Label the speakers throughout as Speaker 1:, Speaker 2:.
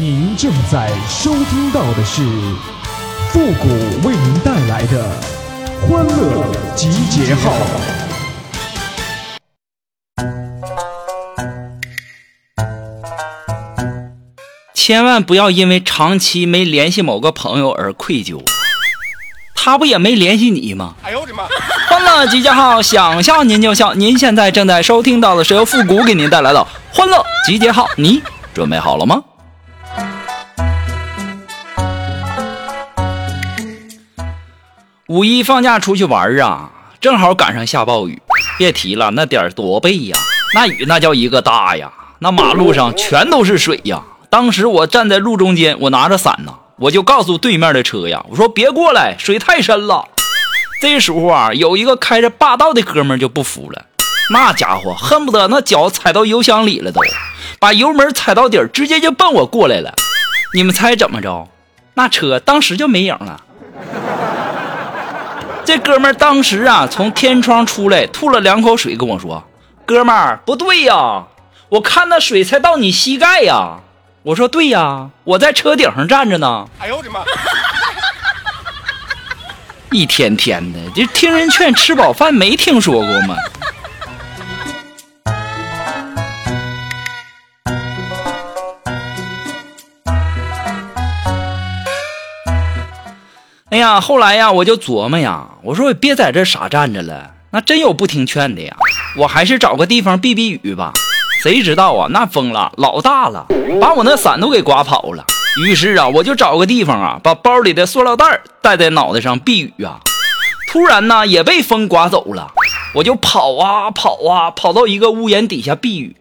Speaker 1: 您正在收听到的是复古为您带来的欢乐集结号。
Speaker 2: 千万不要因为长期没联系某个朋友而愧疚，他不也没联系你吗？哎呦我的妈！欢乐集结号，想笑您就笑。您现在正在收听到的是由复古给您带来的欢乐集结号，你准备好了吗？五一放假出去玩啊，正好赶上下暴雨，别提了，那点儿多背呀，那雨那叫一个大呀，那马路上全都是水呀。当时我站在路中间，我拿着伞呢，我就告诉对面的车呀，我说别过来，水太深了。这时候啊，有一个开着霸道的哥们就不服了，那家伙恨不得那脚踩到油箱里了，都把油门踩到底儿，直接就奔我过来了。你们猜怎么着？那车当时就没影了。这哥们儿当时啊，从天窗出来，吐了两口水，跟我说：“哥们儿，不对呀，我看那水才到你膝盖呀。”我说：“对呀，我在车顶上站着呢。”哎呦我的妈！一天天的，这听人劝，吃饱饭没听说过吗？呀，后来呀，我就琢磨呀，我说我别在这傻站着了，那真有不听劝的呀，我还是找个地方避避雨吧。谁知道啊，那风了老大了，把我那伞都给刮跑了。于是啊，我就找个地方啊，把包里的塑料袋戴在脑袋上避雨啊。突然呢，也被风刮走了，我就跑啊跑啊，跑到一个屋檐底下避雨。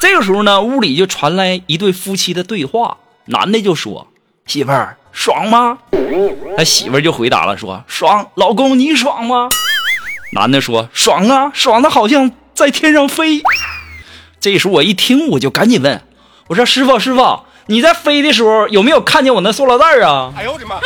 Speaker 2: 这个时候呢，屋里就传来一对夫妻的对话，男的就说：“媳妇儿。”爽吗？他媳妇就回答了，说爽。老公你爽吗？男的说爽啊，爽的好像在天上飞。这时候我一听，我就赶紧问，我说师傅师傅，你在飞的时候有没有看见我那塑料袋啊？哎呦我的妈！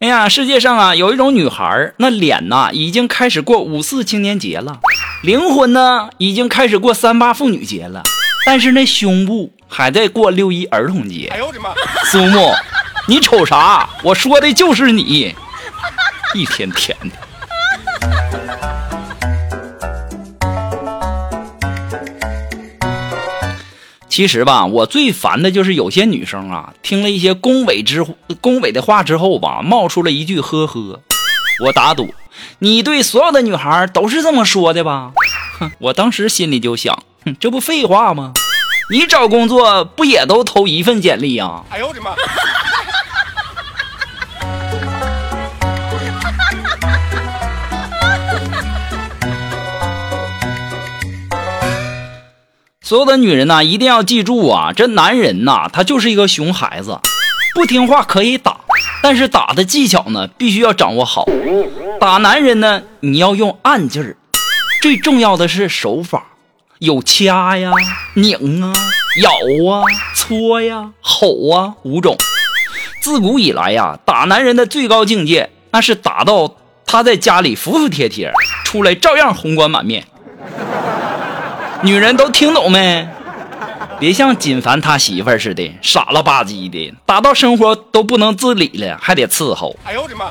Speaker 2: 哎呀，世界上啊，有一种女孩那脸呐已经开始过五四青年节了，灵魂呢已经开始过三八妇女节了，但是那胸部还在过六一儿童节。哎呦我的妈！苏木，你瞅啥？我说的就是你，一天天的。其实吧，我最烦的就是有些女生啊，听了一些恭维之恭维的话之后吧，冒出了一句呵呵。我打赌，你对所有的女孩都是这么说的吧？哼，我当时心里就想，哼，这不废话吗？你找工作不也都投一份简历呀？哎呦我的妈！所有的女人呢，一定要记住啊，这男人呐，他就是一个熊孩子，不听话可以打，但是打的技巧呢，必须要掌握好。打男人呢，你要用暗劲儿，最重要的是手法，有掐呀、拧啊、咬啊、搓呀、吼啊五种。自古以来呀，打男人的最高境界，那是打到他在家里服服帖帖，出来照样红光满面。女人都听懂没？别像锦凡他媳妇儿似的傻了吧唧的，打到生活都不能自理了，还得伺候。哎呦我的妈！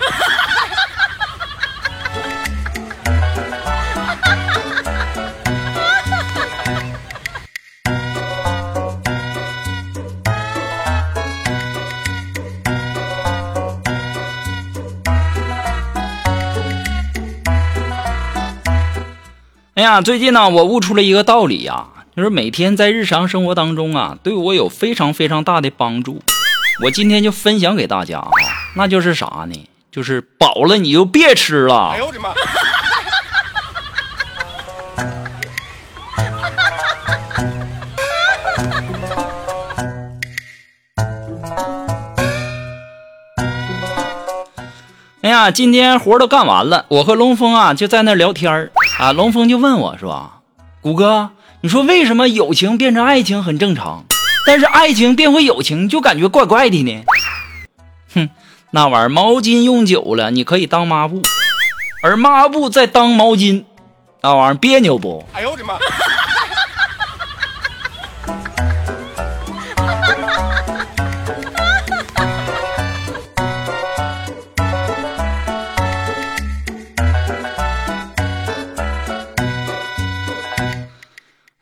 Speaker 2: 哎呀，最近呢，我悟出了一个道理呀，就是每天在日常生活当中啊，对我有非常非常大的帮助。我今天就分享给大家啊，那就是啥呢？就是饱了你就别吃了。哎呦我的妈！哎呀，今天活都干完了，我和龙峰啊就在那聊天儿。啊，龙峰就问我说：“谷哥，你说为什么友情变成爱情很正常，但是爱情变回友情就感觉怪怪的呢。哼，那玩意儿毛巾用久了你可以当抹布，而抹布再当毛巾，那玩意儿别扭不？哎呦我的妈！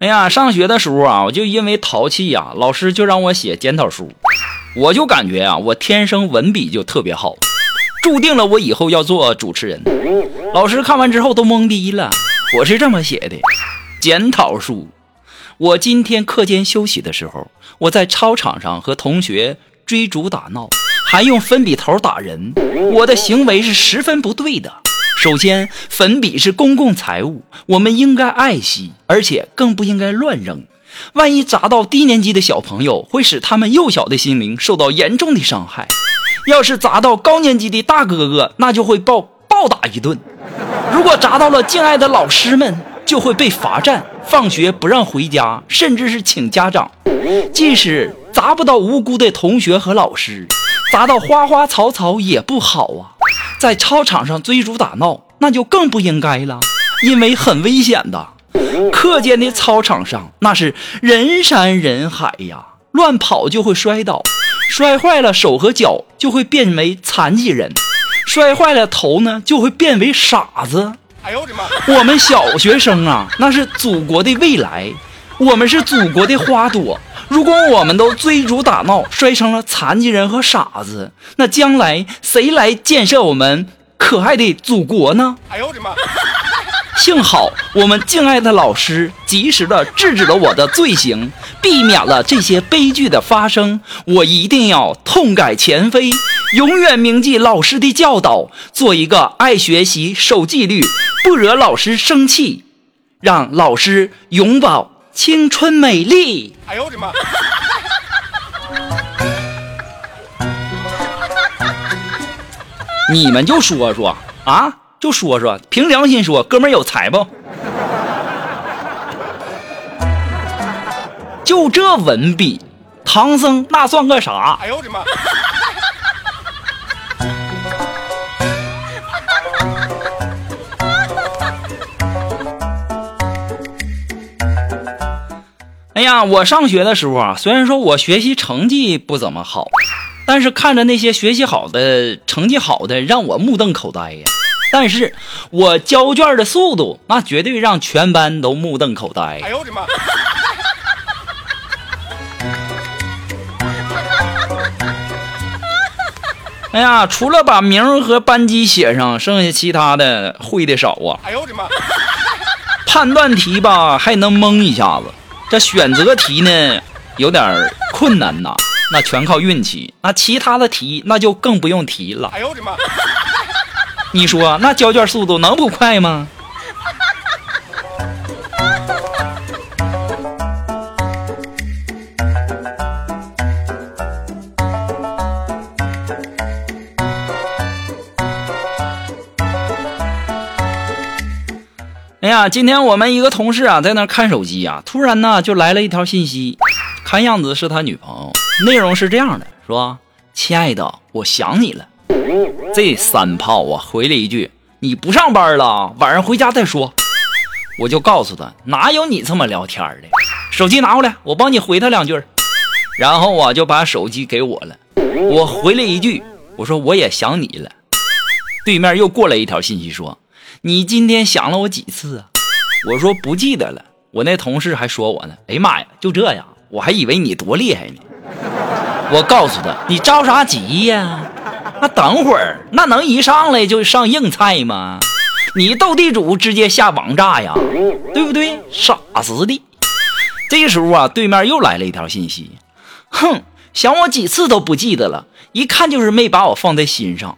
Speaker 2: 哎呀，上学的时候啊，我就因为淘气呀，老师就让我写检讨书。我就感觉啊，我天生文笔就特别好，注定了我以后要做主持人。老师看完之后都懵逼了。我是这么写的：检讨书。我今天课间休息的时候，我在操场上和同学追逐打闹，还用粉笔头打人，我的行为是十分不对的。首先，粉笔是公共财物，我们应该爱惜，而且更不应该乱扔。万一砸到低年级的小朋友，会使他们幼小的心灵受到严重的伤害；要是砸到高年级的大哥哥，那就会暴暴打一顿；如果砸到了敬爱的老师们，就会被罚站、放学不让回家，甚至是请家长。即使砸不到无辜的同学和老师，砸到花花草草也不好啊。在操场上追逐打闹，那就更不应该了，因为很危险的。课间的操场上那是人山人海呀，乱跑就会摔倒，摔坏了手和脚就会变为残疾人，摔坏了头呢就会变为傻子。哎呦我的妈！我们小学生啊，那是祖国的未来，我们是祖国的花朵。如果我们都追逐打闹，摔成了残疾人和傻子，那将来谁来建设我们可爱的祖国呢？哎呦我的妈！幸好我们敬爱的老师及时的制止了我的罪行，避免了这些悲剧的发生。我一定要痛改前非，永远铭记老师的教导，做一个爱学习、守纪律、不惹老师生气，让老师永葆。青春美丽！哎呦我的妈！你们就说说啊，就说说，凭良心说，哥们儿有才不？就这文笔，唐僧那算个啥？哎呦我的妈！哎呀，我上学的时候啊，虽然说我学习成绩不怎么好，但是看着那些学习好的、成绩好的，让我目瞪口呆呀。但是我交卷的速度，那绝对让全班都目瞪口呆。哎呦我的妈！哎呀，除了把名和班级写上，剩下其他的会的少啊。哎呦我的妈！判断题吧，还能蒙一下子。这选择题呢，有点困难呐，那全靠运气。那其他的题，那就更不用提了。哎呦我的妈！你说那交卷速度能不快吗？呀，今天我们一个同事啊，在那看手机呀，突然呢就来了一条信息，看样子是他女朋友，内容是这样的，说：“亲爱的，我想你了。”这三炮啊，回了一句：“你不上班了，晚上回家再说。”我就告诉他：“哪有你这么聊天的？手机拿过来，我帮你回他两句。”然后啊，就把手机给我了，我回了一句：“我说我也想你了。”对面又过来一条信息说。你今天想了我几次啊？我说不记得了。我那同事还说我呢。哎呀妈呀，就这样，我还以为你多厉害呢。我告诉他，你着啥急呀？那等会儿，那能一上来就上硬菜吗？你斗地主直接下王炸呀，对不对？傻子的。这时候啊，对面又来了一条信息，哼，想我几次都不记得了，一看就是没把我放在心上。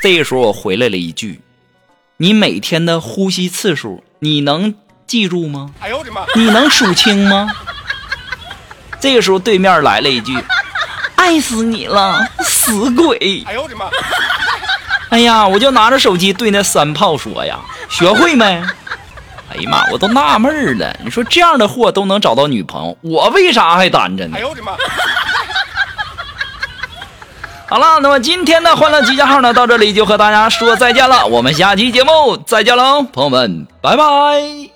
Speaker 2: 这时候我回来了一句。你每天的呼吸次数，你能记住吗？哎呦我的妈！你能数清吗？这个时候对面来了一句：“爱死你了，死鬼！”哎呦我的妈！哎呀，我就拿着手机对那三炮说呀：“学会没？”哎呀妈，我都纳闷了，你说这样的货都能找到女朋友，我为啥还单着呢？哎呦我的妈！好了，那么今天的欢乐集结号呢，到这里就和大家说再见了。我们下期节目再见喽，朋友们，拜拜。